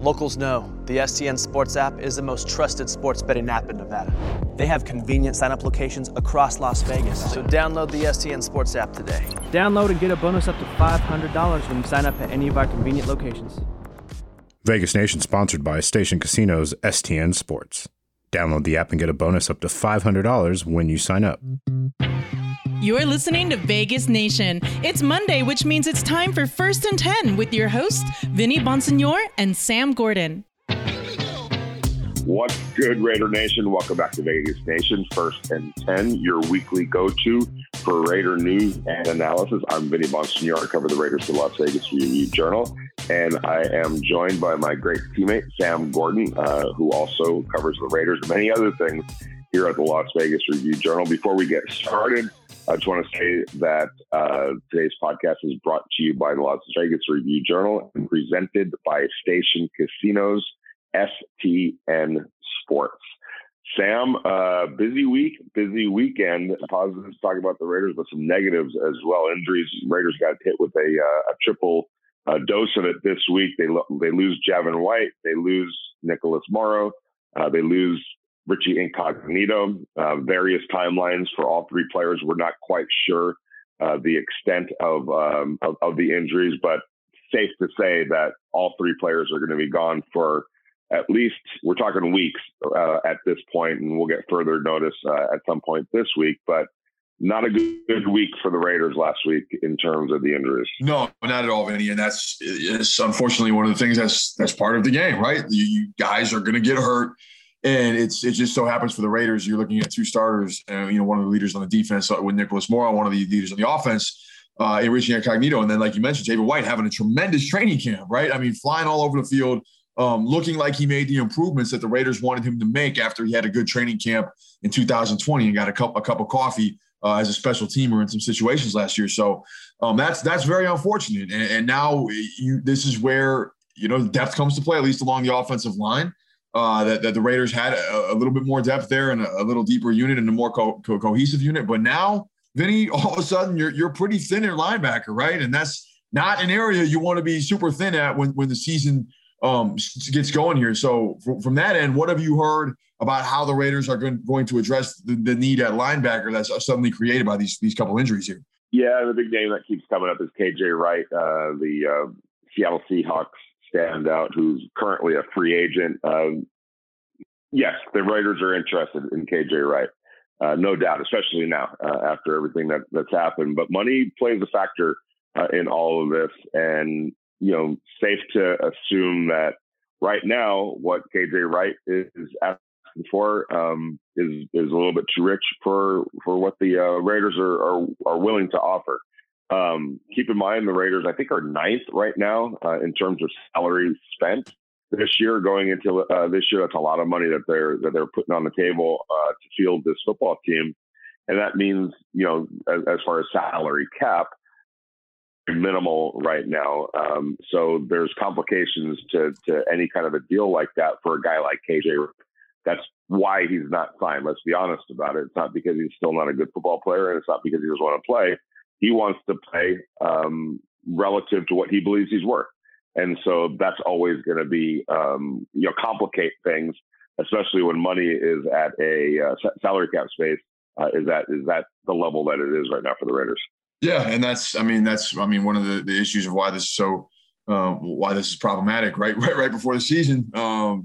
Locals know the STN Sports app is the most trusted sports betting app in Nevada. They have convenient sign up locations across Las Vegas, so download the STN Sports app today. Download and get a bonus up to $500 when you sign up at any of our convenient locations. Vegas Nation sponsored by Station Casinos STN Sports. Download the app and get a bonus up to $500 when you sign up. You're listening to Vegas Nation. It's Monday, which means it's time for First and 10 with your hosts, Vinny Bonsignore and Sam Gordon. What's good, Raider Nation? Welcome back to Vegas Nation, First and 10, your weekly go to for Raider news and analysis. I'm Vinny Bonsignore. I cover the Raiders for the Las Vegas Review Journal, and I am joined by my great teammate, Sam Gordon, uh, who also covers the Raiders and many other things here at the Las Vegas Review Journal. Before we get started, I just want to say that uh, today's podcast is brought to you by the Las Vegas Review Journal and presented by Station Casinos STN Sports. Sam, uh, busy week, busy weekend. Positives talk about the Raiders, but some negatives as well. Injuries. Raiders got hit with a, uh, a triple uh, dose of it this week. They lo- they lose Javin White, they lose Nicholas Morrow, uh, they lose Richie Incognito. Uh, various timelines for all three players. We're not quite sure uh, the extent of, um, of, of the injuries, but safe to say that all three players are going to be gone for at least we're talking weeks uh, at this point, and we'll get further notice uh, at some point this week. But not a good, week for the Raiders last week in terms of the injuries. No, not at all, Vinny. And that's it's unfortunately one of the things that's that's part of the game, right? You, you guys are going to get hurt. And it's it just so happens for the Raiders, you're looking at two starters, and you know one of the leaders on the defense uh, with Nicholas Morrow, one of the leaders on the offense, uh, in Richie Incognito, and then like you mentioned, Javin White having a tremendous training camp, right? I mean, flying all over the field, um, looking like he made the improvements that the Raiders wanted him to make after he had a good training camp in 2020 and got a cup a cup of coffee uh, as a special teamer in some situations last year. So um, that's that's very unfortunate, and, and now you this is where you know depth comes to play, at least along the offensive line uh, that, that the Raiders had a, a, little bit more depth there and a, a little deeper unit and a more co- co- cohesive unit. But now, Vinny, all of a sudden you're you're pretty thin linebacker, right? And that's not an area you want to be super thin at when when the season um, gets going here. So from, from that end, what have you heard about how the Raiders are going, going to address the, the need at linebacker that's suddenly created by these these couple injuries here? Yeah, the big name that keeps coming up is KJ Wright, uh, the uh, Seattle Seahawks standout who's currently a free agent. Um, yes, the Raiders are interested in KJ Wright, uh, no doubt, especially now uh, after everything that, that's happened. But money plays a factor uh, in all of this, and you know, safe to assume that right now what KJ Wright is asking for um, is is a little bit too rich for for what the uh, Raiders are, are are willing to offer. Um, keep in mind the Raiders, I think, are ninth right now uh, in terms of salary spent this year. Going into uh, this year, that's a lot of money that they're that they're putting on the table uh, to field this football team, and that means you know as, as far as salary cap, minimal right now. Um, so there's complications to to any kind of a deal like that for a guy like KJ. That's why he's not signed. Let's be honest about it. It's not because he's still not a good football player, and it's not because he doesn't want to play he wants to play um, relative to what he believes he's worth. And so that's always going to be, um, you know, complicate things, especially when money is at a uh, salary cap space. Uh, is that is that the level that it is right now for the Raiders? Yeah, and that's I mean that's I mean one of the, the issues of why this is so uh, why this is problematic right right right before the season um,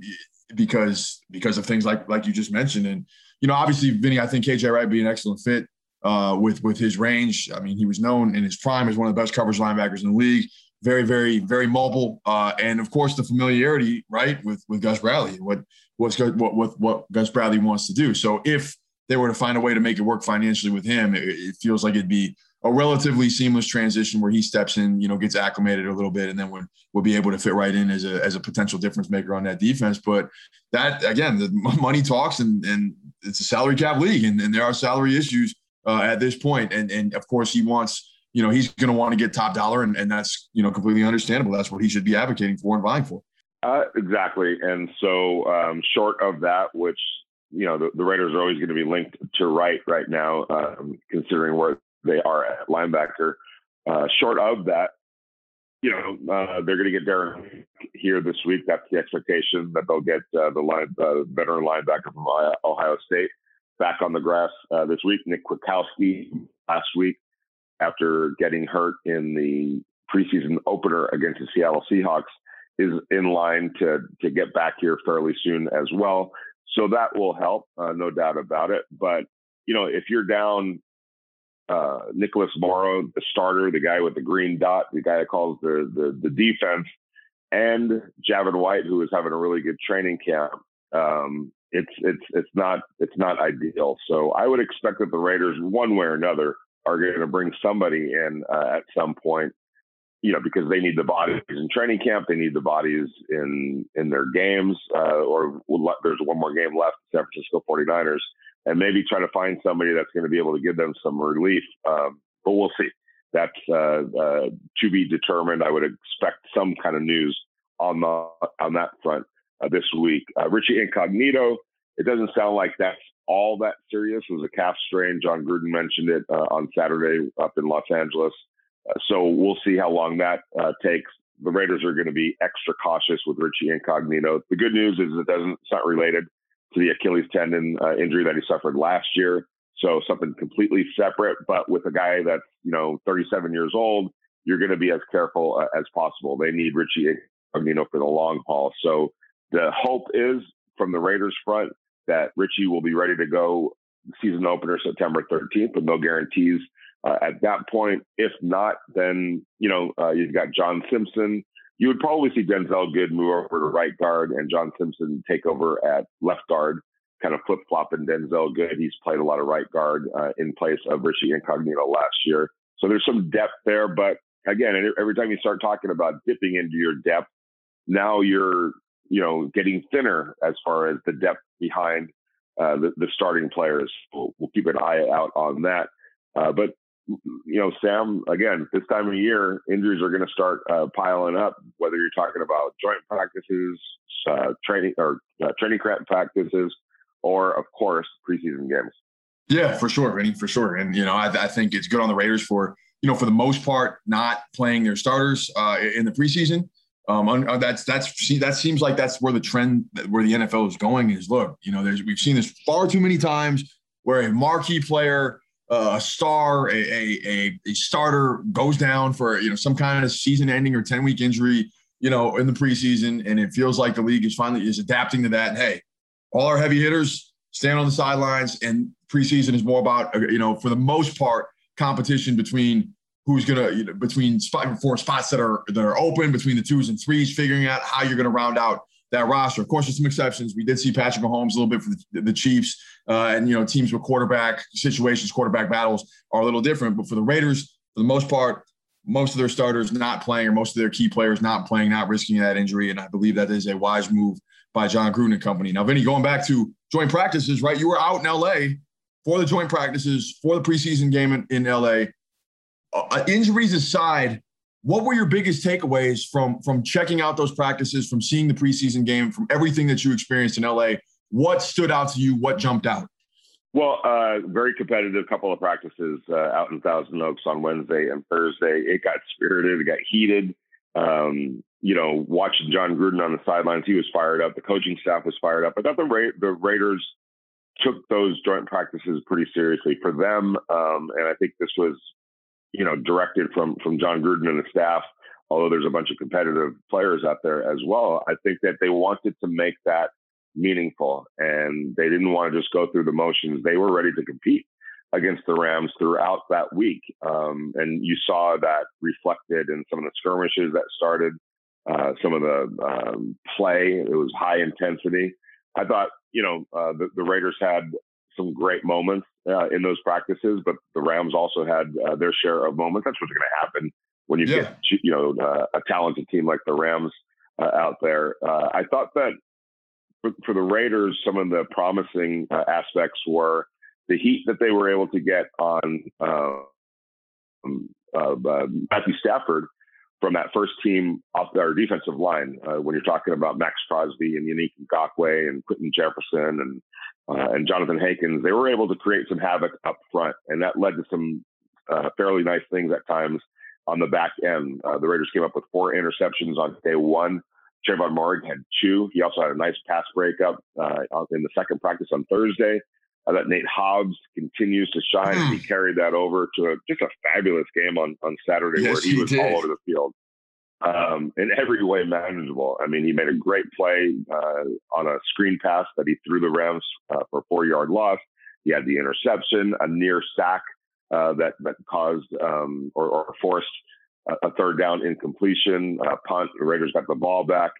because because of things like like you just mentioned and you know obviously Vinny I think KJ Wright be an excellent fit uh, with with his range. I mean, he was known in his prime as one of the best coverage linebackers in the league. Very, very, very mobile, uh, and of course the familiarity, right, with with Gus Bradley. What what's what what what Gus Bradley wants to do. So if they were to find a way to make it work financially with him, it, it feels like it'd be a relatively seamless transition where he steps in, you know, gets acclimated a little bit, and then would will be able to fit right in as a as a potential difference maker on that defense. But that again, the money talks, and and it's a salary cap league, and, and there are salary issues uh, at this point. And and of course he wants, you know, he's going to want to get top dollar, and, and that's you know completely understandable. That's what he should be advocating for and vying for. Uh, exactly. And so um, short of that, which you know the, the Raiders are always going to be linked to right right now, um, considering where they are at linebacker. Uh, short of that, you know, uh, they're going to get Darren here this week. That's the expectation that they'll get uh, the line, uh, veteran linebacker from Ohio State back on the grass uh, this week. Nick Kwiatkowski last week after getting hurt in the preseason opener against the Seattle Seahawks is in line to to get back here fairly soon as well. So that will help, uh, no doubt about it. But you know, if you're down uh, Nicholas Morrow, the starter, the guy with the green dot, the guy that calls the the, the defense, and Javin White, who is having a really good training camp. Um, it's it's it's not it's not ideal. So I would expect that the Raiders, one way or another, are going to bring somebody in uh, at some point. You know, because they need the bodies in training camp, they need the bodies in in their games, uh, or there's one more game left. San Francisco 49ers and maybe try to find somebody that's going to be able to give them some relief. Um, but we'll see. That's uh, uh, to be determined. I would expect some kind of news on the on that front uh, this week. Uh, Richie Incognito. It doesn't sound like that's all that serious. It was a calf strain. Jon Gruden mentioned it uh, on Saturday up in Los Angeles. Uh, so we'll see how long that takes. The Raiders are going to be extra cautious with Richie Incognito. The good news is it doesn't. It's not related to the Achilles tendon uh, injury that he suffered last year. So something completely separate, but with a guy that's you know 37 years old, you're going to be as careful uh, as possible. They need Richie Incognito for the long haul. So the hope is from the Raiders front that Richie will be ready to go season opener September 13th, but no guarantees uh, at that point. If not, then you know uh, you've got John Simpson you would probably see Denzelle Good move over to right guard and John Simpson take over at left guard, kind of flip flopping Denzelle Good. He's played a lot of right guard uh, in place of Richie Incognito last year. So there's some depth there. But again, every time you start talking about dipping into your depth, now you're, you know, getting thinner as far as the depth behind uh, the, the, starting players. We'll, we'll, keep an eye out on that. Uh, but you know, Sam, again, this time of year, injuries are going to start uh, piling up, whether you're talking about joint practices, uh, training or uh, training camp practices, or of course, preseason games. Yeah, for sure, Vinny, for sure. And, you know, I, I, think it's good on the Raiders for, you know, for the most part, not playing their starters uh, in the preseason. Um, uh, that's that's see, that seems like that's where the trend, where the NFL is going. Is look, you know, there's we've seen this far too many times where a marquee player a star, a, a, a starter goes down for you know some kind of season-ending or ten-week injury, you know, in the preseason, and it feels like the league is finally is adapting to that. Hey, all our heavy hitters stand on the sidelines, and preseason is more about uh, you know for the most part competition between who's gonna you know, between spot four spots that are that are open between the twos and threes, figuring out how you're gonna round out that roster. Of course, there's some exceptions. We did see Patrick Mahomes a little bit for the, the Chiefs, uh, and you know teams with quarterback situations, quarterback battles are a little different. But for the Raiders, for the most part, most of their starters not playing, or most of their key players not playing, not risking that injury, and I believe that is a wise move by Jon Gruden and company. Now, Vinny, going back to joint practices, right? You were out in LA for the joint practices for the preseason game in, in LA. Uh, injuries aside, what were your biggest takeaways from from checking out those practices, from seeing the preseason game, from everything that you experienced in LA? What stood out to you? What jumped out? Well, uh, very competitive couple of practices uh, out in Thousand Oaks on Wednesday and Thursday. It got spirited, it got heated. Um, you know, watching Jon Gruden on the sidelines, he was fired up. The coaching staff was fired up. I thought the, Ra- the Raiders took those joint practices pretty seriously for them, um, and I think this was you know, directed from from Jon Gruden and the staff. Although there's a bunch of competitive players out there as well, I think that they wanted to make that meaningful, and they didn't want to just go through the motions. They were ready to compete against the Rams throughout that week, um, and you saw that reflected in some of the skirmishes that started. Uh, some of the um, play, it was high intensity. I thought, you know, uh, the, the Raiders had some great moments uh, in those practices, but the Rams also had uh, their share of moments. That's what's going to happen when you yeah. get you know uh, a talented team like the Rams uh, out there. Uh, I thought that for, for, the Raiders, some of the promising uh, aspects were the heat that they were able to get on um, Matthew Stafford from that first team off their defensive line. when you're talking about Maxx Crosby and Yannick Ngakoue and Quinton Jefferson and uh, and Johnathan Hankins, they were able to create some havoc up front, and that led to some uh, fairly nice things at times on the back end. Uh, the Raiders came up with four interceptions on day one. Tre'von Moehrig had two. He also had a nice pass breakup uh, in the second practice on Thursday. Uh, that Nate Hobbs continues to shine. Mm. He carried that over to a, just a fabulous game on, on Saturday yes, where he, he was did. all over the field um, in every way manageable. I mean, he made a great play uh, on a screen pass that he threw the Rams uh, for a four yard loss. He had the interception, a near sack uh, that that caused um, or, or, forced a, a, third down incompletion, a punt. The Raiders got the ball back.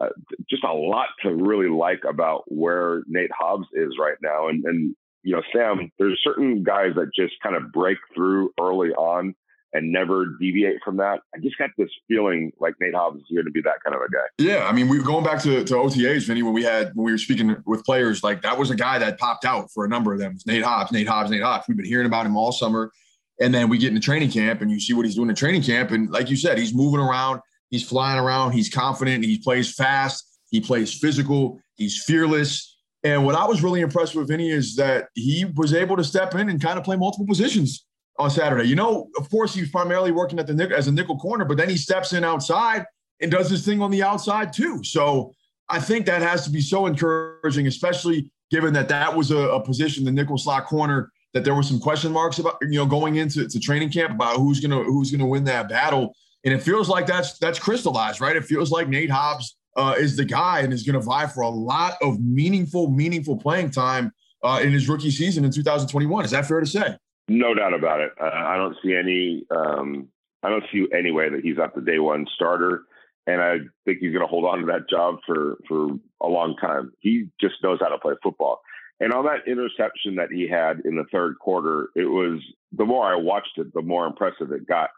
Uh, just a lot to really like about where Nate Hobbs is right now, and and you know, Sam, there's certain guys that just kind of break through early on and never deviate from that. I just got this feeling like Nate Hobbs is going to be that kind of a guy. Yeah, I mean, we were going back to, to OTAs, Vinny, when we had when we were speaking with players, like that was a guy that popped out for a number of them. Nate Hobbs, Nate Hobbs, Nate Hobbs. We've been hearing about him all summer, and then we get into training camp, and you see what he's doing in training camp, and like you said, he's moving around, he's flying around, he's confident, he plays fast, he plays physical, he's fearless. And what I was really impressed with Vinny is that he was able to step in and kind of play multiple positions on Saturday. You know, of course, he's primarily working at the nickel as a nickel corner, but then he steps in outside and does his thing on the outside too. So I think that has to be so encouraging, especially given that that was a, a position, the nickel slot corner, that there were some question marks about, you know, going into to training camp about who's gonna who's gonna win that battle. And it feels like that's that's crystallized, right? It feels like Nate Hobbs uh, is the guy and is going to vie for a lot of meaningful, meaningful playing time uh, in his rookie season in 2021. Is that fair to say? No doubt about it. Uh, I don't see any. Um, I don't see any way that he's not the day one starter, and I think he's going to hold on to that job for for a long time. He just knows how to play football. And on that interception that he had in the third quarter, it was the more I watched it, the more impressive it got.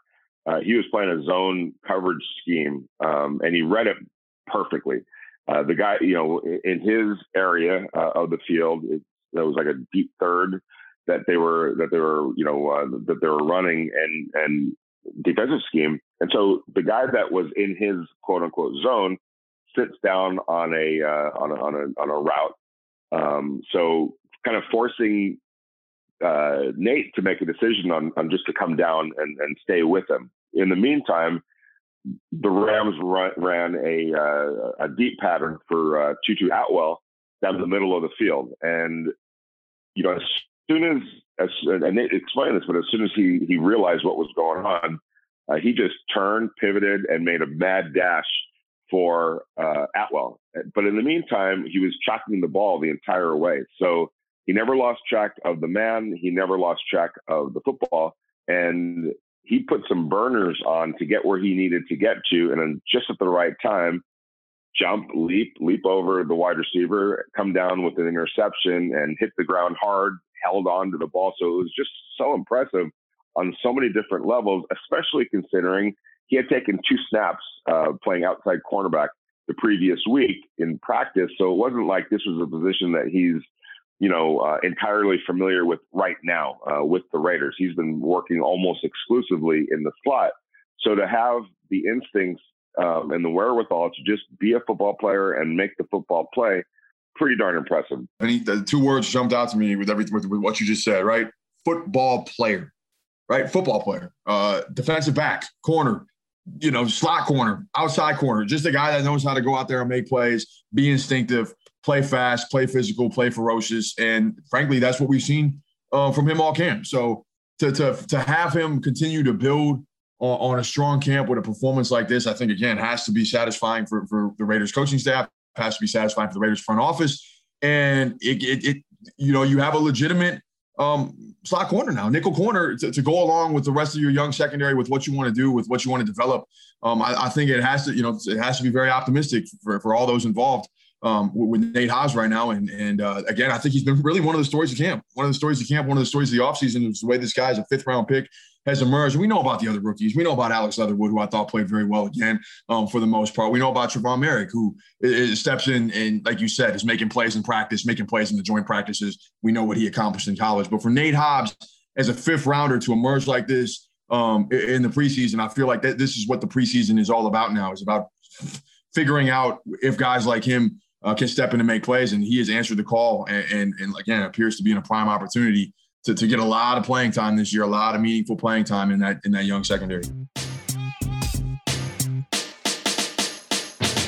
Uh, he was playing a zone coverage scheme, um, and he read it perfectly. Uh, the guy, you know, in his area uh, of the field, it, was like a deep third that they were that they were you know uh, that they were running and and defensive scheme. And so the guy that was in his quote unquote zone sits down on a uh, on a on a on a route. Um, so kind of forcing uh, Nate to make a decision on on just to come down and and stay with him. In the meantime, the Rams run, ran a uh, a deep pattern for uh, Tutu Atwell down the middle of the field, and you know as soon as, as and Nate explained this, but as soon as he he realized what was going on, uh, he just turned, pivoted, and made a mad dash for uh, Atwell. But in the meantime, he was tracking the ball the entire way, so he never lost track of the man. He never lost track of the football, and he put some burners on to get where he needed to get to, and then just at the right time, jump, leap, leap over the wide receiver, come down with an interception, and hit the ground hard held on to the ball. So it was just so impressive on so many different levels, especially considering he had taken two snaps uh, playing outside cornerback the previous week in practice. So it wasn't like this was a position that he's, you know, uh, entirely familiar with right now uh, with the Raiders. He's been working almost exclusively in the slot. So to have the instincts um, and the wherewithal to just be a football player and make the football play pretty darn impressive. And he, the two words jumped out to me with everything with, with, what you just said, right? Football player, right? Football player, uh, defensive back, corner, you know, slot corner, outside corner, just a guy that knows how to go out there and make plays, be instinctive, play fast, play physical, play ferocious, and frankly, that's what we've seen uh, from him all camp. So to to to have him continue to build on, on a strong camp with a performance like this, I think again has to be satisfying for for the Raiders coaching staff has to be satisfying for the Raiders front office. And it, it, it you know, you have a legitimate um, slot corner now, nickel corner to, to, go along with the rest of your young secondary with what you want to do, with what you want to develop. Um, I, I, think it has to, you know, it has to be very optimistic for, for all those involved um, with, Nate Hobbs right now. And and uh, again, I think he's been really one of the stories of camp. One of the stories of camp, one of the stories of the offseason is the way this guy's a fifth round pick has emerged. We know about the other rookies. We know about Alex Leatherwood, who I thought played very well again um, for the most part. We know about Tre'von Moehrig, who is, steps in and, like you said, is making plays in practice, making plays in the joint practices. We know what he accomplished in college. But for Nate Hobbs, as a fifth rounder to emerge like this um, in the preseason, I feel like that this is what the preseason is all about now. Is about figuring out if guys like him uh, can step in and make plays. And he has answered the call and, and, and again, appears to be in a prime opportunity to, to get a lot of playing time this year, a lot of meaningful playing time in that, in that young secondary.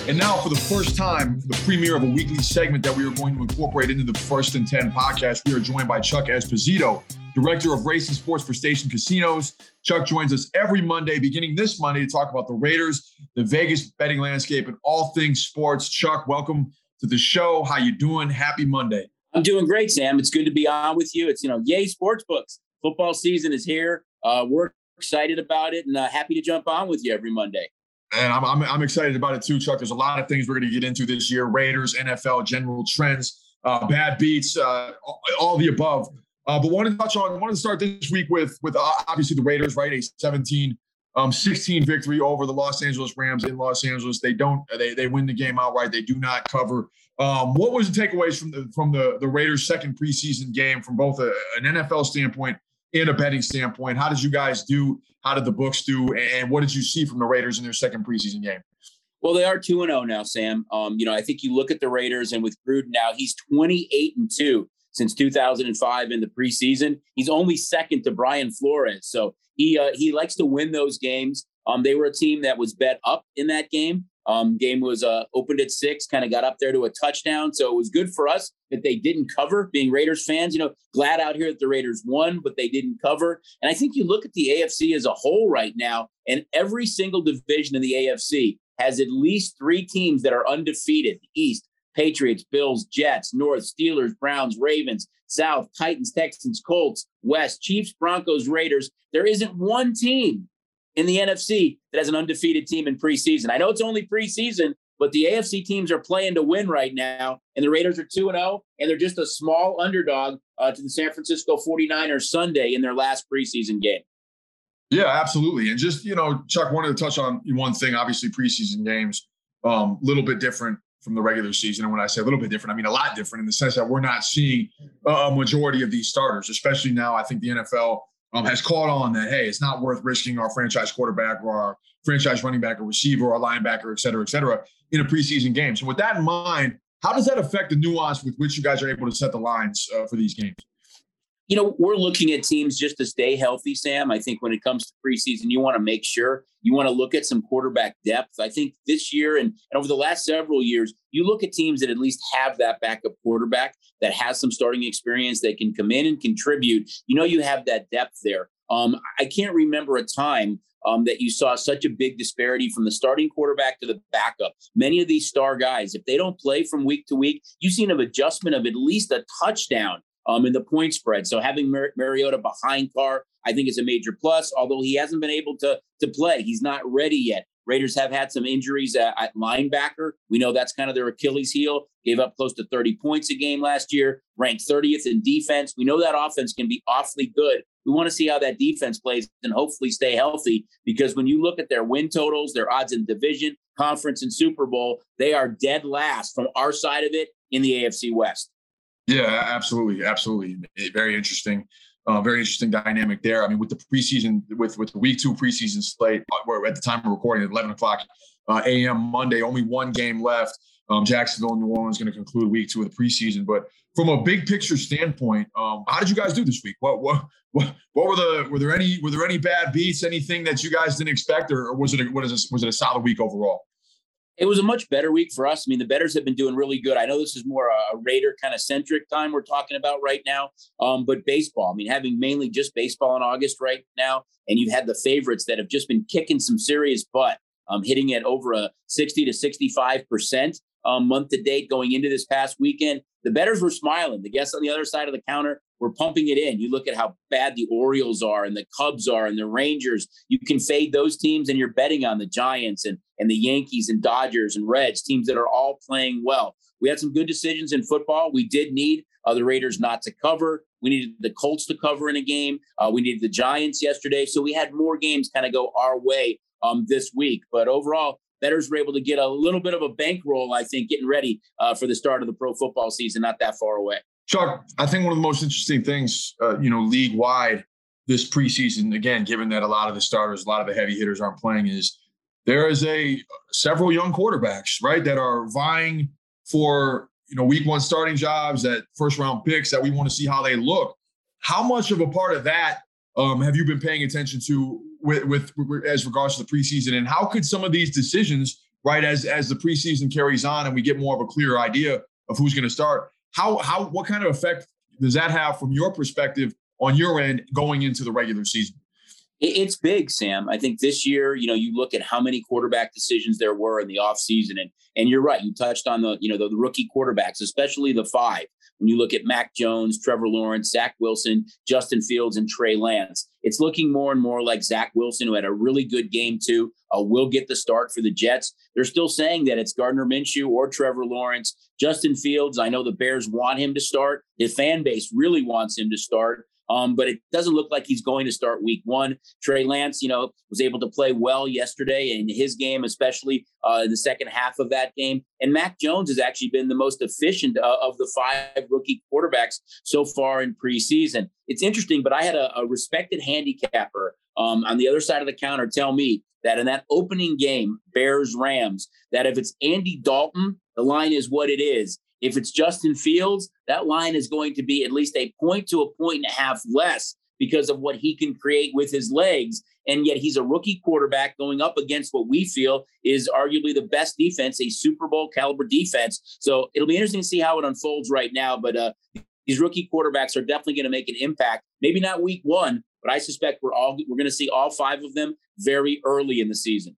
And now, for the first time, the premiere of a weekly segment that we are going to incorporate into the First and 10 podcast, we are joined by Chuck Esposito, Director of Racing Sports for Station Casinos. Chuck joins us every Monday, beginning this Monday, to talk about the Raiders, the Vegas betting landscape, and all things sports. Chuck, welcome to the show. How you doing? Happy Monday. I'm doing great, Sam. It's good to be on with you. It's, you know, yay, sports books. Football season is here. Uh, we're excited about it and uh, happy to jump on with you every Monday. And I'm, I'm, I'm, excited about it too, Chuck. There's a lot of things we're going to get into this year Raiders, NFL, general trends, uh, bad beats, uh, all, all, the above. Uh, but wanted to touch on, wanted to start this week with, with uh, obviously the Raiders, right? A 17 um, 16 victory over the Los Angeles Rams in Los Angeles. They don't, they, they win the game outright. They do not cover. Um, what was the takeaways from the, from the, the Raiders' second preseason game from both a, an NFL standpoint and a betting standpoint? How did you guys do? How did the books do? And what did you see from the Raiders in their second preseason game? Well, they are two and zero oh now, Sam. Um, you know, I think you look at the Raiders, and with Gruden now, he's twenty eight and two since 2005 in the preseason. He's only second to Brian Flores, so he uh, he likes to win those games. Um, they were a team that was bet up in that game. Um, game was uh, opened at six, kind of got up there to a touchdown. So it was good for us that they didn't cover. Being Raiders fans, you know, glad out here that the Raiders won, but they didn't cover. And I think you look at the AFC as a whole right now, and every single division in the AFC has at least three teams that are undefeated. East, Patriots, Bills, Jets, North, Steelers, Browns, Ravens, South, Titans, Texans, Colts, West, Chiefs, Broncos, Raiders. There isn't one team in the NFC that has an undefeated team in preseason. I know it's only preseason, but the AFC teams are playing to win right now, and the Raiders are 2 0, and they're just a small underdog uh, to the San Francisco 49ers Sunday in their last preseason game. Yeah, absolutely. And just, you know, Chuck, wanted to touch on one thing. Obviously, preseason games, a um, little bit different from the regular season. And when I say a little bit different, I mean a lot different in the sense that we're not seeing a majority of these starters, especially now. I think the NFL um, has caught on that, hey, it's not worth risking our franchise quarterback or our franchise running back or receiver or linebacker, et cetera, et cetera, in a preseason game. So, with that in mind, how does that affect the nuance with which you guys are able to set the lines uh, for these games? You know, we're looking at teams just to stay healthy, Sam. I think when it comes to preseason, you want to make sure you want to look at some quarterback depth. I think this year and, and over the last several years, you look at teams that at least have that backup quarterback that has some starting experience that can come in and contribute. You know, you have that depth there. Um, I can't remember a time um, that you saw such a big disparity from the starting quarterback to the backup. Many of these star guys, if they don't play from week to week, you've seen an adjustment of at least a touchdown um, in the point spread. So having Mar- Mariota behind Carr, I think is a major plus. Although he hasn't been able to to play, he's not ready yet. Raiders have had some injuries at, at linebacker. We know that's kind of their Achilles heel. Gave up close to 30 points a game last year, ranked 30th in defense. We know that offense can be awfully good. We want to see how that defense plays and hopefully stay healthy because when you look at their win totals, their odds in division, conference, and Super Bowl, they are dead last from our side of it in the AFC West. Yeah, absolutely, absolutely. Very interesting. Uh, very interesting dynamic there. I mean, with the preseason, with with the week two preseason slate, uh, where at the time of recording at 11 o'clock uh, a.m. Monday, only one game left. Um, Jacksonville New Orleans going to conclude week two of the preseason. But from a big picture standpoint, um, how did you guys do this week? What, what what what were the were there any were there any bad beats? Anything that you guys didn't expect, or, or was it a, what is this, was it a solid week overall? It was a much better week for us. I mean, the bettors have been doing really good. I know this is more a, Raider kind of centric time we're talking about right now, um, but baseball. I mean, having mainly just baseball in August right now, and you've had the favorites that have just been kicking some serious butt, um, hitting at over a sixty to sixty-five percent um, month to date going into this past weekend. The bettors were smiling. The guests on the other side of the counter were pumping it in. You look at how bad the Orioles are and the Cubs are and the Rangers. You can fade those teams and you're betting on the Giants and and the Yankees and Dodgers and Reds, teams that are all playing well. We had some good decisions in football. We did need uh, the Raiders not to cover. We needed the Colts to cover in a game. Uh, we needed the Giants yesterday. So we had more games kind of go our way um, this week. But overall, bettors were able to get a little bit of a bankroll, I think, getting ready uh, for the start of the pro football season, not that far away. Chuck, I think one of the most interesting things, uh, you know, league wide this preseason, again, given that a lot of the starters, a lot of the heavy hitters aren't playing, is there is a several young quarterbacks, right, that are vying for you know week one starting jobs, that first round picks that we want to see how they look. How much of a part of that um, have you been paying attention to with, with, with as regards to the preseason, and how could some of these decisions right? As as the preseason carries on and we get more of a clear idea of who's going to start, how how what kind of effect does that have from your perspective on your end going into the regular season? It's big, Sam. I think this year, you know, you look at how many quarterback decisions there were in the offseason, and and you're right. You touched on the, you know, the, the rookie quarterbacks, especially the five. When you look at Mac Jones, Trevor Lawrence, Zach Wilson, Justin Fields, and Trey Lance, it's looking more and more like Zach Wilson, who had a really good game too, uh, will get the start for the Jets. They're still saying that it's Gardner Minshew or Trevor Lawrence. Justin Fields, I know the Bears want him to start. His fan base really wants him to start. Um, but it doesn't look like he's going to start week one. Trey Lance, you know, was able to play well yesterday in his game, especially uh, in the second half of that game. And Mac Jones has actually been the most efficient uh, of the five rookie quarterbacks so far in preseason. It's interesting, but I had a, a respected handicapper um, on the other side of the counter tell me that in that opening game, Bears Rams, that if it's Andy Dalton, the line is what it is. If it's Justin Fields, that line is going to be at least a point to a point and a half less because of what he can create with his legs. And yet he's a rookie quarterback going up against what we feel is arguably the best defense, a Super Bowl caliber defense. So it'll be interesting to see how it unfolds right now. But uh, these rookie quarterbacks are definitely going to make an impact. Maybe not week one, but I suspect we're all we're going to see all five of them very early in the season.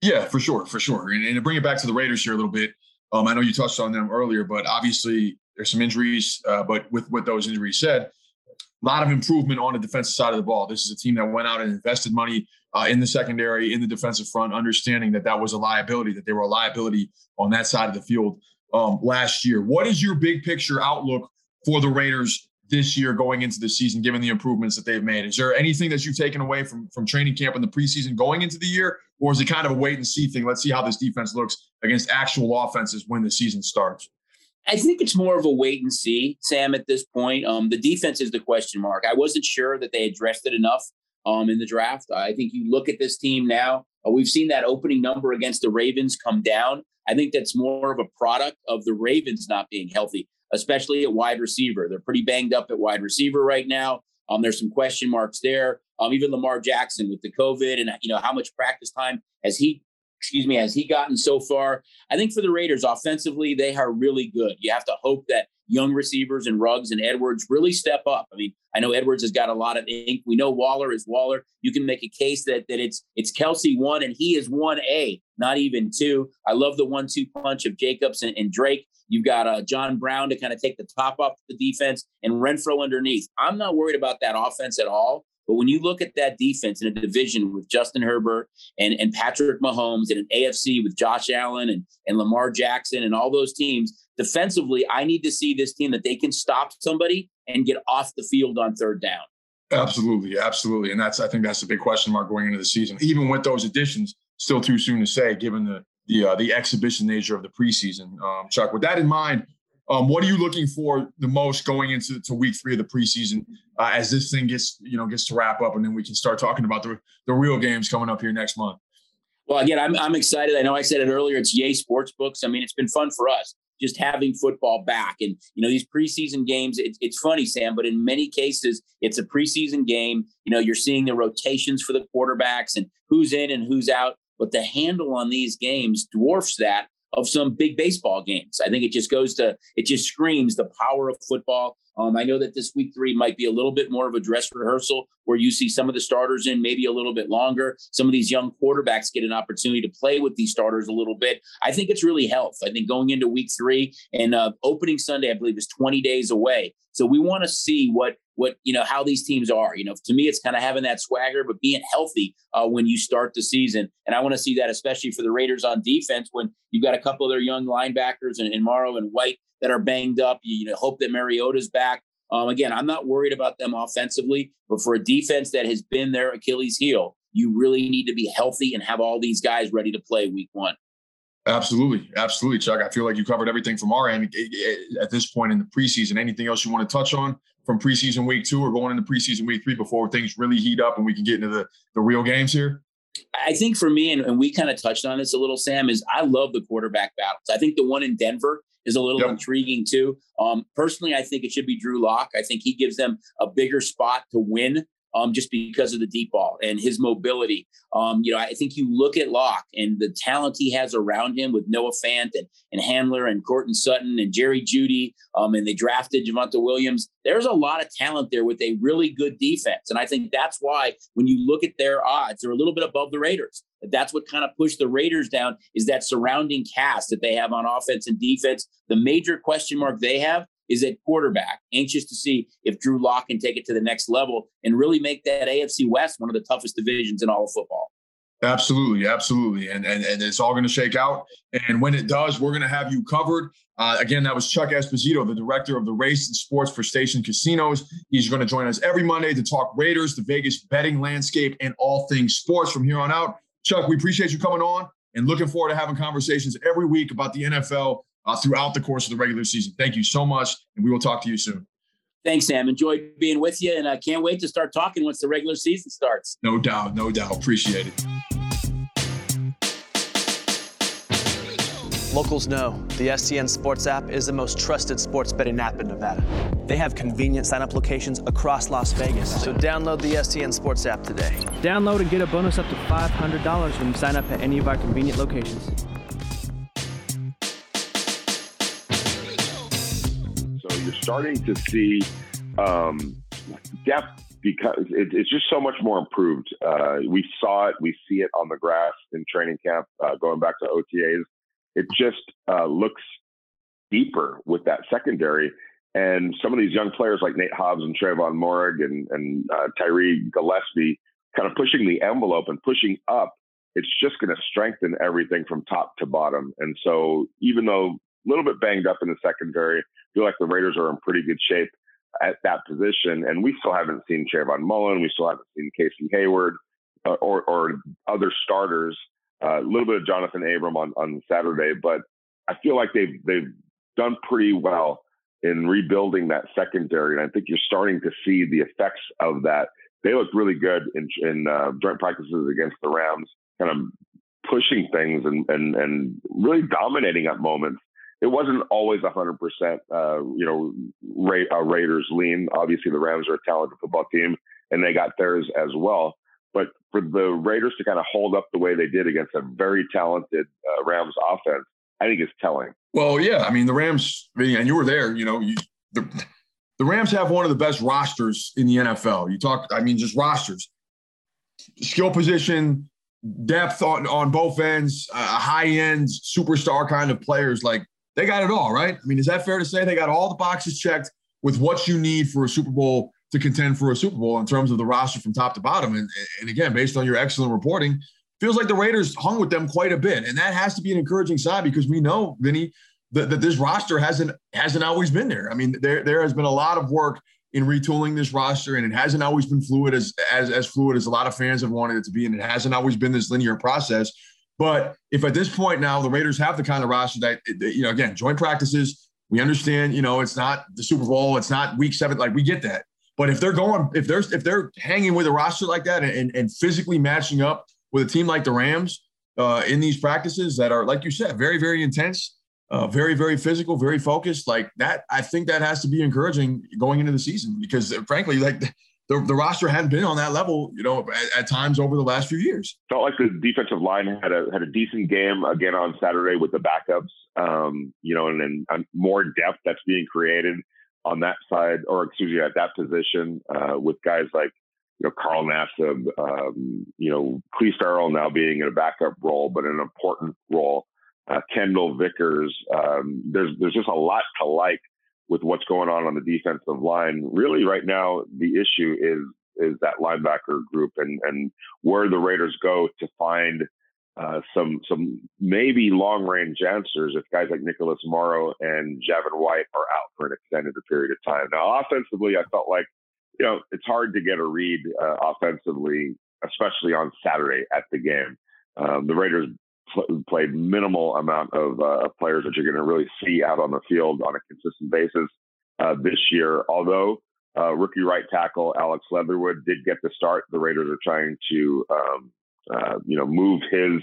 Yeah, for sure, for sure. And, and to bring it back to the Raiders here a little bit, um, I know you touched on them earlier, but obviously there's some injuries. Uh, but with with those injuries said, a lot of improvement on the defensive side of the ball. This is a team that went out and invested money uh, in the secondary, in the defensive front, understanding that that was a liability, that they were a liability on that side of the field um, last year. What is your big picture outlook for the Raiders this year going into the season, given the improvements that they've made? Is there anything that you've taken away from from training camp in the preseason going into the year, or is it kind of a wait and see thing? Let's see how this defense looks against actual offenses when the season starts. I think it's more of a wait and see, Sam, at this point. Um, the defense is the question mark. I wasn't sure that they addressed it enough um, in the draft. I think you look at this team now, uh, we've seen that opening number against the Ravens come down. I think that's more of a product of the Ravens not being healthy, especially at wide receiver. They're pretty banged up at wide receiver right now. Um, there's some question marks there. Um, even Lamar Jackson with the COVID and you know how much practice time has he excuse me, has he gotten so far? I think for the Raiders offensively, they are really good. You have to hope that young receivers and Ruggs and Edwards really step up. I mean, I know Edwards has got a lot of ink. We know Waller is Waller. You can make a case that that it's it's Kelce one and he is one A, not even two. I love the one two punch of Jacobs and, and Drake. You've got uh, John Brown to kind of take the top off the defense and Renfrow underneath. I'm not worried about that offense at all. But when you look at that defense in a division with Justin Herbert and, and Patrick Mahomes and an AFC with Josh Allen and, and Lamar Jackson and all those teams, defensively, I need to see this team that they can stop somebody and get off the field on third down. Absolutely, absolutely, and that's I think that's a big question mark going into the season. Even with those additions, still too soon to say, given the the uh, the exhibition nature of the preseason. Um, Chuck, with that in mind, um, what are you looking for the most going into to week three of the preseason uh, as this thing gets you know gets to wrap up and then we can start talking about the the real games coming up here next month? Well, again, I'm I'm excited. I know I said it earlier. It's Yay Sports Books. I mean, it's been fun for us just having football back. And you know, these preseason games. It, it's funny, Sam, but in many cases, it's a preseason game. You know, you're seeing the rotations for the quarterbacks and who's in and who's out. But the handle on these games dwarfs that of some big baseball games. I think it just goes to it just screams the power of football. Um, I know that this week three might be a little bit more of a dress rehearsal where you see some of the starters in maybe a little bit longer. Some of these young quarterbacks get an opportunity to play with these starters a little bit. I think it's really health. I think going into week three and uh, opening Sunday, I believe, is 20 days away. So we want to see what what you know how these teams are. You know, to me, it's kind of having that swagger, but being healthy uh, when you start the season. And I want to see that, especially for the Raiders on defense, when you've got a couple of their young linebackers and, and Morrow and White that are banged up. You, you know, hope that Mariota's back. Um, again, I'm not worried about them offensively, but for a defense that has been their Achilles heel, you really need to be healthy and have all these guys ready to play week one. Absolutely, absolutely, Chuck. I feel like you covered everything from our end at this point in the preseason. Anything else you want to touch on from preseason week two or going into preseason week three before things really heat up and we can get into the the real games here? I think for me, and, and we kind of touched on this a little, Sam, is I love the quarterback battles. I think the one in Denver is a little yep. intriguing too. Um, personally, I think it should be Drew Lock. I think he gives them a bigger spot to win um, just because of the deep ball and his mobility. Um, you know, I think you look at Lock and the talent he has around him with Noah Fant and, and Hamler and Courtland Sutton and Jerry Jeudy, um, and they drafted Javonte Williams. There's a lot of talent there with a really good defense. And I think that's why when you look at their odds, they're a little bit above the Raiders. That's what kind of pushed the Raiders down is that surrounding cast that they have on offense and defense. The major question mark they have is at quarterback. Anxious to see if Drew Lock can take it to the next level and really make that AFC West one of the toughest divisions in all of football. Absolutely, absolutely, and and and it's all going to shake out. And when it does, we're going to have you covered. Uh, again, that was Chuck Esposito, the director of the race and sports for Station Casinos. He's going to join us every Monday to talk Raiders, the Vegas betting landscape, and all things sports from here on out. Chuck, we appreciate you coming on and looking forward to having conversations every week about the NFL uh, throughout the course of the regular season. Thank you so much, and we will talk to you soon. Thanks, Sam. Enjoyed being with you, and I can't wait to start talking once the regular season starts. No doubt, no doubt. Appreciate it. Locals know the STN Sports app is the most trusted sports betting app in Nevada. They have convenient sign-up locations across Las Vegas, so download the STN Sports app today. Download and get a bonus up to $500 when you sign up at any of our convenient locations. Starting to see um, depth because it, it's just so much more improved. Uh, we saw it, we see it on the grass in training camp, uh, going back to OTAs it just uh, looks deeper with that secondary. And some of these young players like Nate Hobbs and Tre'von Moehrig and, and uh, Tyree Gillespie kind of pushing the envelope and pushing up, it's just going to strengthen everything from top to bottom. And so even though a little bit banged up in the secondary, I feel like the Raiders are in pretty good shape at that position. And we still haven't seen Trayvon Mullen. We still haven't seen Casey Hayward uh, or, or other starters a little bit of Johnathan Abram on, on Saturday, but I feel like they've they've done pretty well in rebuilding that secondary, and I think you're starting to see the effects of that. They looked really good in, in uh, joint practices against the Rams, kind of pushing things and and and really dominating at moments. It wasn't always 100%, uh, you know, Ra- uh, Raiders lean. Obviously, the Rams are a talented football team, and they got theirs as well. But for the Raiders to kind of hold up the way they did against a very talented uh, Rams offense, I think is telling. Well, yeah, I mean the Rams, and you were there. You know, you, the the Rams have one of the best rosters in the NFL. You talk, I mean, just rosters, skill position, depth on on both ends, uh, high end superstar kind of players. Like they got it all, right? I mean, is that fair to say they got all the boxes checked with what you need for a Super Bowl to contend for a Super Bowl in terms of the roster from top to bottom. And, and again, based on your excellent reporting, feels like the Raiders hung with them quite a bit. And that has to be an encouraging sign because we know, Vinny, that, that this roster hasn't hasn't always been there. I mean, there there has been a lot of work in retooling this roster, and it hasn't always been fluid as as as fluid as a lot of fans have wanted it to be, and it hasn't always been this linear process. But if at this point now the Raiders have the kind of roster that you know, again, joint practices, we understand, you know, it's not the Super Bowl, it's not Week Seven, like we get that. But if they're going, if they're if they're hanging with a roster like that and, and physically matching up with a team like the Rams uh, in these practices that are, like you said, very very intense, uh, very very physical, very focused, like that, I think that has to be encouraging going into the season because, frankly, like the, the roster hadn't been on that level, you know, at, at, times over the last few years. Felt like the defensive line had a had a decent game again on Saturday with the backups, um, you know, and then um, more depth that's being created on that side, or excuse me, at that position uh, with guys like you know Carl Nassib, um, you know Clelin Ferrell now being in a backup role, but an important role. Uh, Kendall Vickers. Um, there's there's just a lot to like with what's going on on the defensive line. Really, right now the issue is is that linebacker group and and where the Raiders go to find uh, some some maybe long range answers if guys like Nicholas Morrow and Javin White are out for an extended period of time. Now, offensively, I felt like you know it's hard to get a read uh, offensively, especially on Saturday at the game. Um, the Raiders pl- played minimal amount of uh, players that you're going to really see out on the field on a consistent basis uh, this year. Although uh, rookie right tackle Alex Leatherwood did get the start, the Raiders are trying to um, uh, you know, move his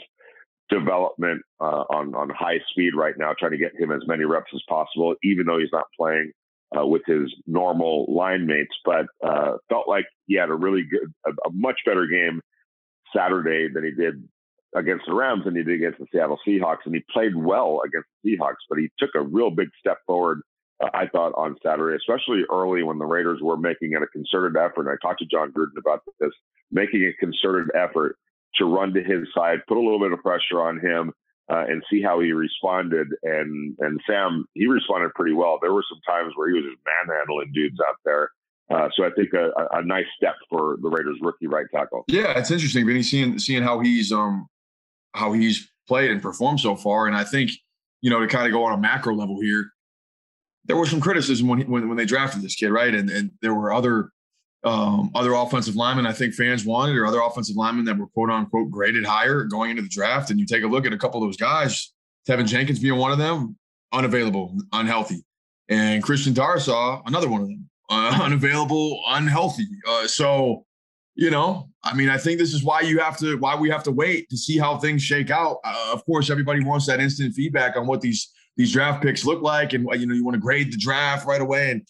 development uh, on on high speed right now, trying to get him as many reps as possible, even though he's not playing uh, with his normal line mates, but uh, felt like he had a really good, a, a, much better game Saturday than he did against the Rams than he did against the Seattle Seahawks. And he played well against the Seahawks, but he took a real big step forward, uh, I thought, on Saturday, especially early when the Raiders were making it a concerted effort. And I talked to Jon Gruden about this, making a concerted effort to run to his side, put a little bit of pressure on him. Uh, and see how he responded. And and Sam, he responded pretty well. There were some times where he was just manhandling dudes out there. Uh, so I think a, a, nice step for the Raiders rookie right tackle. Yeah, it's interesting, Vinny, seeing seeing how he's um how he's played and performed so far. And I think, you know, to kind of go on a macro level here, there was some criticism when, when, when they drafted this kid, right? And, and there were other um, other offensive linemen I think fans wanted, or other offensive linemen that were quote unquote graded higher going into the draft. And you take a look at a couple of those guys, Teven Jenkins being one of them, unavailable, unhealthy, and Christian Darrisaw, another one of them, uh, unavailable, unhealthy. Uh, so you know, I mean, I think this is why you have to, why we have to wait to see how things shake out. Uh, of course, everybody wants that instant feedback on what these these draft picks look like, and you know, you want to grade the draft right away. And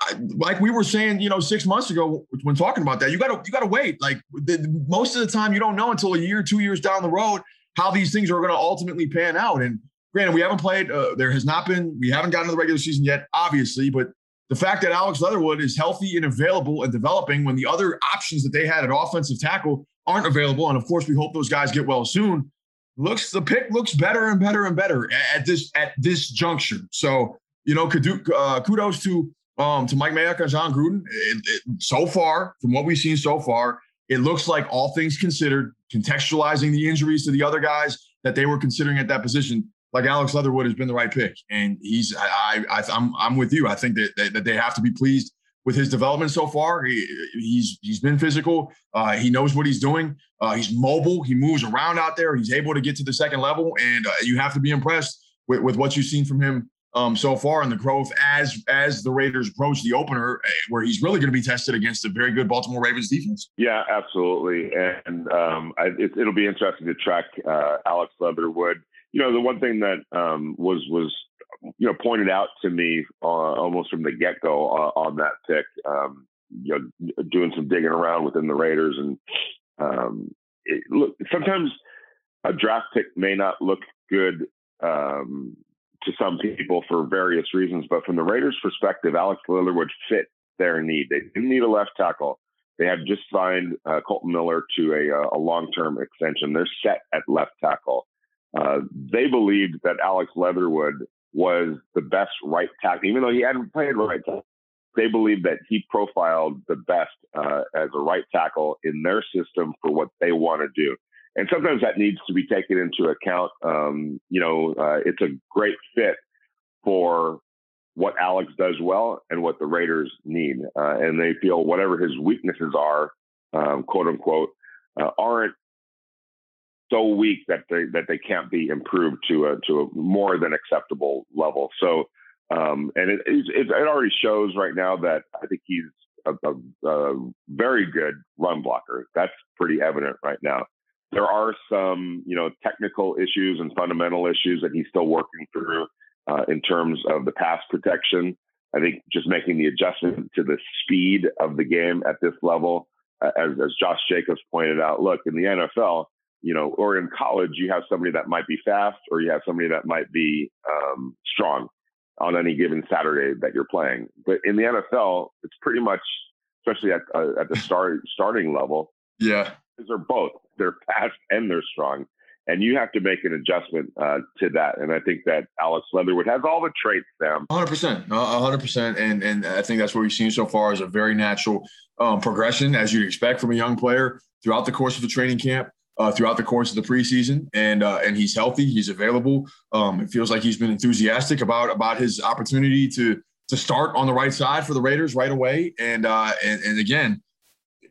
I, like we were saying, you know, six months ago when talking about that, you got to you got to wait. Like the, most of the time, you don't know until a year, two years down the road how these things are going to ultimately pan out. And granted, we haven't played. Uh, there has not been. We haven't gotten to the regular season yet, obviously, but the fact that Alex Leatherwood is healthy and available and developing when the other options that they had at offensive tackle aren't available, and of course we hope those guys get well soon. Looks the pick looks better and better and better at this at this juncture. So you know, uh, kudos to um, to Mike Mayock and Jon Gruden. It, it, so far, from what we've seen so far, it looks like all things considered, contextualizing the injuries to the other guys that they were considering at that position, like Alex Leatherwood has been the right pick, and he's I, I I'm, I'm with you. I think that, that, that they have to be pleased with his development so far. He, he's he's been physical. Uh, he knows what he's doing. Uh, he's mobile. He moves around out there. He's able to get to the second level, and uh, you have to be impressed with, with what you've seen from him um, so far and the growth as as the Raiders approach the opener, eh, where he's really going to be tested against a very good Baltimore Ravens defense. Yeah, absolutely, and um, I, it, will be interesting to track uh, Alex Leatherwood you know, the one thing that um, was was you know pointed out to me uh, almost from the get go uh, on that pick, um, you know, doing some digging around within the Raiders, and um, it, look, sometimes a draft pick may not look good um, to some people for various reasons, but from the Raiders' perspective, Alex Leatherwood fit their need. They didn't need a left tackle. They had just signed uh, Kolton Miller to a, uh, a long-term extension. They're set at left tackle. Uh, they believed that Alex Leatherwood was the best right tackle, even though he hadn't played right tackle. They believed that he profiled the best uh, as a right tackle in their system for what they want to do. And sometimes that needs to be taken into account. Um, you know, uh, it's a great fit for what Alex does well and what the Raiders need. Uh, and they feel whatever his weaknesses are, um, quote unquote, uh, aren't so weak that they that they can't be improved to a to a more than acceptable level. So, um, and it, it, it already shows right now that I think he's a, a, a, very good run blocker. That's pretty evident right now. There are some you know technical issues and fundamental issues that he's still working through uh, in terms of the pass protection. I think just making the adjustment to the speed of the game at this level, uh, as, as Josh Jacobs pointed out, look in the NFL you know, or in college, you have somebody that might be fast or you have somebody that might be um, strong on any given Saturday that you're playing. But in the NFL, it's pretty much, especially at uh, at the start starting level. Yeah, they're both. They're fast and they're strong, and you have to make an adjustment uh, to that. And I think that Alex Leatherwood has all the traits. Sam, hundred percent, hundred percent, and and I think that's what we've seen so far is a very natural um, progression as you'd expect from a young player throughout the course of the training camp uh, throughout the course of the preseason, and uh, and he's healthy. He's available. Um, it feels like he's been enthusiastic about about his opportunity to to start on the right side for the Raiders right away. And uh, and, and again,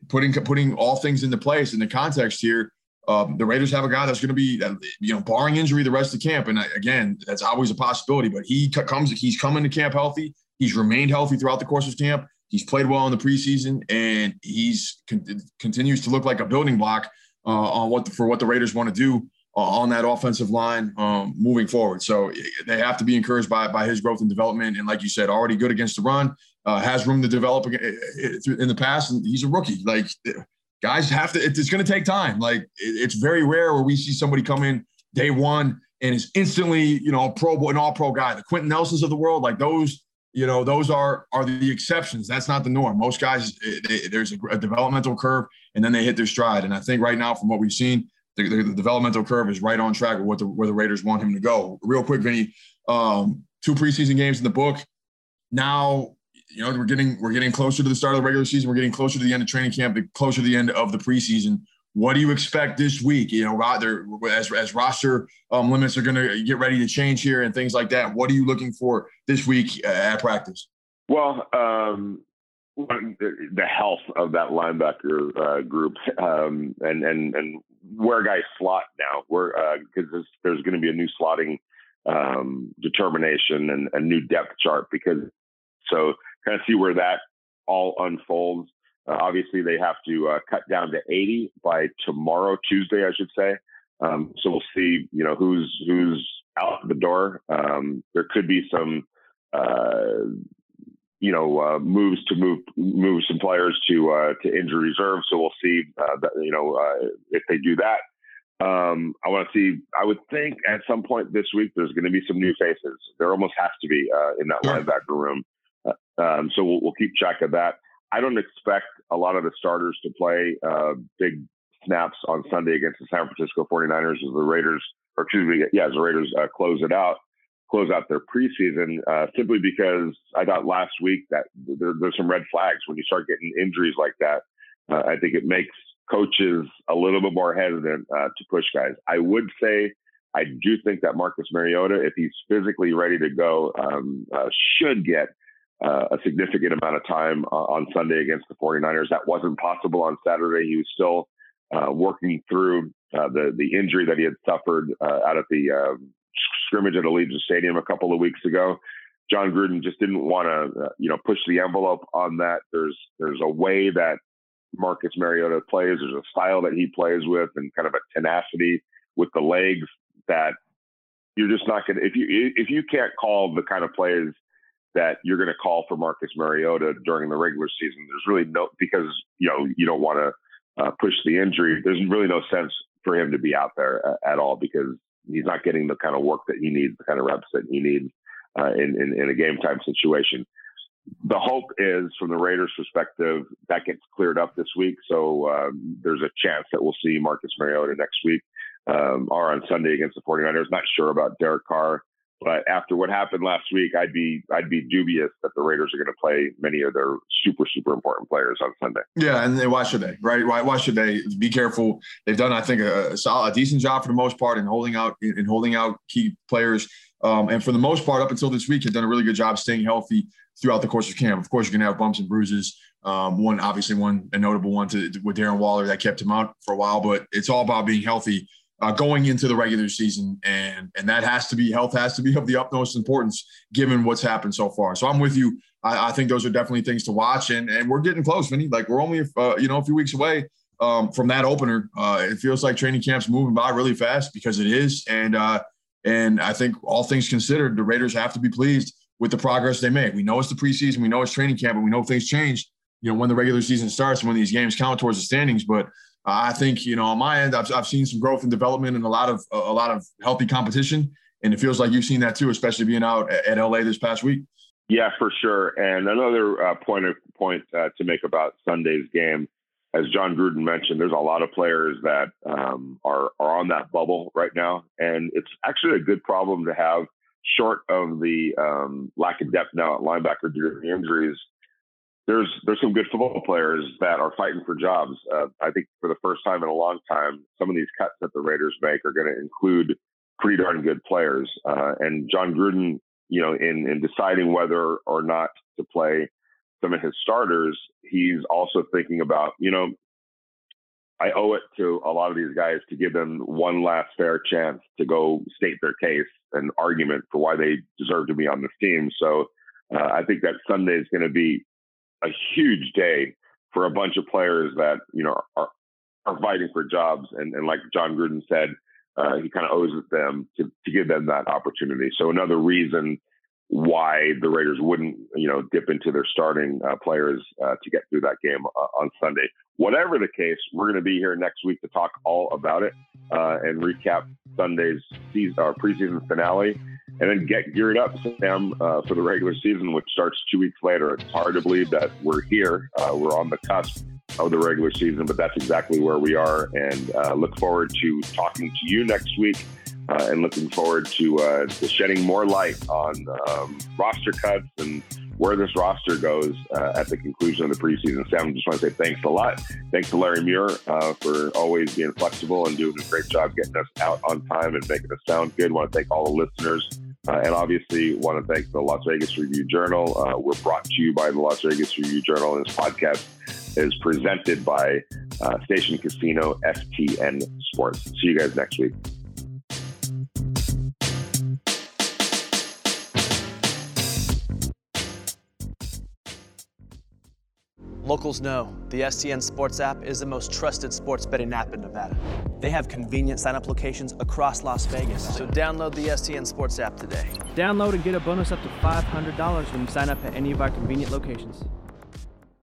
putting putting all things into place in the context here. Um, the Raiders have a guy that's going to be, uh, you know, barring injury the rest of camp. And uh, again, that's always a possibility. But he comes, he's coming to camp healthy. He's remained healthy throughout the course of camp. He's played well in the preseason, and he's con- continues to look like a building block on what for what the Raiders want to do on that offensive line um, moving forward. So they have to be encouraged by by his growth and development. And like you said, already good against the run, uh, has room to develop in the past, and he's a rookie. Like guys have to. It's going to take time. Like it's very rare where we see somebody come in day one and is instantly, you know, a pro an all pro guy. The Quenton Nelsons of the world, like those you know those are are the exceptions. That's not the norm. Most guys eh, they, there's a, a, developmental curve and then they hit their stride. And i think right now from what we've seen the, the, the developmental curve is right on track with what the, where the raiders want him to go. Real quick vinny um, two preseason games in the book. Now you know we're getting we're getting closer to the start of the regular season. We're getting closer to the end of training camp closer to the end of the preseason what do you expect this week? You know, as as roster um, limits are going to get ready to change here and things like that. What are you looking for this week uh, at practice? Well, um, the health of that linebacker uh, group um, and and and where guys slot now, because uh, there's going to be a new slotting um, determination and a new depth chart because so kind of see where that all unfolds. Uh, obviously, they have to uh, cut down to 80 by tomorrow, Tuesday, I should say. Um, so we'll see, you know, who's who's out the door. Um, there could be some, uh, you know, uh, moves to move move some players to uh, to injury reserve. So we'll see, uh, that, you know, if they do that. Um, I want to see. I would think at some point this week there's going to be some new faces. There almost has to be in that linebacker room. Um, so we'll, we'll keep track of that. I don't expect a lot of the starters to play uh, big snaps on Sunday against the San Francisco 49ers as the Raiders, or excuse me, yeah, as the Raiders uh, close it out, close out their preseason, uh, simply because I thought last week that there, there's some red flags when you start getting injuries like that. Uh, I think it makes coaches a little bit more hesitant uh, to push guys. I would say I do think that Marcus Mariota, if he's physically ready to go, um, uh, should get uh, a significant amount of time uh, on Sunday against the 49ers. That wasn't possible on Saturday. He was still uh, working through uh, the the injury that he had suffered uh, out at the um, scrimmage at Allegiant Stadium a couple of weeks ago. Jon Gruden just didn't want to, uh, you know, push the envelope on that. There's there's a way that Marcus Mariota plays. There's a style that he plays with, and kind of a tenacity with the legs that you're just not going to. If you if you can't call the kind of plays that you're going to call for Marcus Mariota during the regular season. There's really no because you know you don't want to uh, push the injury. There's really no sense for him to be out there uh, at all because he's not getting the kind of work that he needs, the kind of reps that he needs uh, in, in, in a game time situation. The hope is, from the Raiders' perspective, that gets cleared up this week. So um, there's a chance that we'll see Marcus Mariota next week um, or on Sunday against the 49ers. Not sure about Derek Carr. But after what happened last week, I'd be I'd be dubious that the Raiders are going to play many of their super super important players on Sunday. Yeah, and why should they? Right? Why, why should they? Be careful. They've done, I think, a, a, solid, a decent job for the most part in holding out in holding out key players. Um, and for the most part, up until this week, have done a really good job staying healthy throughout the course of camp. Of course, you're going to have bumps and bruises. Um, one, obviously, one a notable one to, with Darren Waller that kept him out for a while, but it's all about being healthy uh, going into the regular season, and and that has to be health has to be of the utmost importance given what's happened so far. So I'm with you. I, I think those are definitely things to watch, and and we're getting close, Vinny. Like we're only uh, you know a few weeks away um, from that opener. Uh, it feels like training camp's moving by really fast because it is, and uh, and I think all things considered, the Raiders have to be pleased with the progress they make. We know it's the preseason, we know it's training camp, and we know things change. You know when the regular season starts, and when these games count towards the standings, but I think you know on my end, I've, I've seen some growth and development and a lot of a lot of healthy competition, and it feels like you've seen that too, especially being out at, LA this past week. Yeah, for sure. And another uh, point of point uh, to make about Sunday's game, as Jon Gruden mentioned, there's a lot of players that um, are are on that bubble right now, and it's actually a good problem to have. Short of the um, lack of depth now at linebacker due to injuries, there's there's some good football players that are fighting for jobs. Uh, I think for the first time in a long time, some of these cuts that the Raiders make are going to include pretty darn good players. Uh, and Jon Gruden, you know, in in deciding whether or not to play some of his starters, he's also thinking about, you know, I owe it to a lot of these guys to give them one last fair chance to go state their case and argument for why they deserve to be on this team. So uh, I think that Sunday is going to be a huge day for a bunch of players that you know are are fighting for jobs. And, and like Jon Gruden said, uh, he kind of owes it them to, to give them that opportunity. So another reason why the Raiders wouldn't, you know, dip into their starting uh, players uh, to get through that game uh, on Sunday. Whatever the case, we're going to be here next week to talk all about it uh, and recap Sunday's season, our preseason finale, and then get geared up, Sam, uh, for the regular season, which starts two weeks later. It's hard to believe that we're here. Uh, we're on the cusp of the regular season, but that's exactly where we are. And look forward to talking to you next week uh, and looking forward to, uh, to, shedding more light on um, roster cuts and where this roster goes uh, at the conclusion of the preseason. Sam, I just want to say thanks a lot. Thanks to Larry Muir uh, for always being flexible and doing a great job getting us out on time and making us sound good. I want to thank all the listeners. Uh, and obviously, want to thank the Las Vegas Review Journal. Uh, we're brought to you by the Las Vegas Review Journal, and this podcast is presented by Station Casino STN Sports. See you guys next week. Locals know the STN Sports app is the most trusted sports betting app in Nevada. They have convenient sign-up locations across Las Vegas, so download the STN Sports app today. Download and get a bonus up to $500 when you sign up at any of our convenient locations.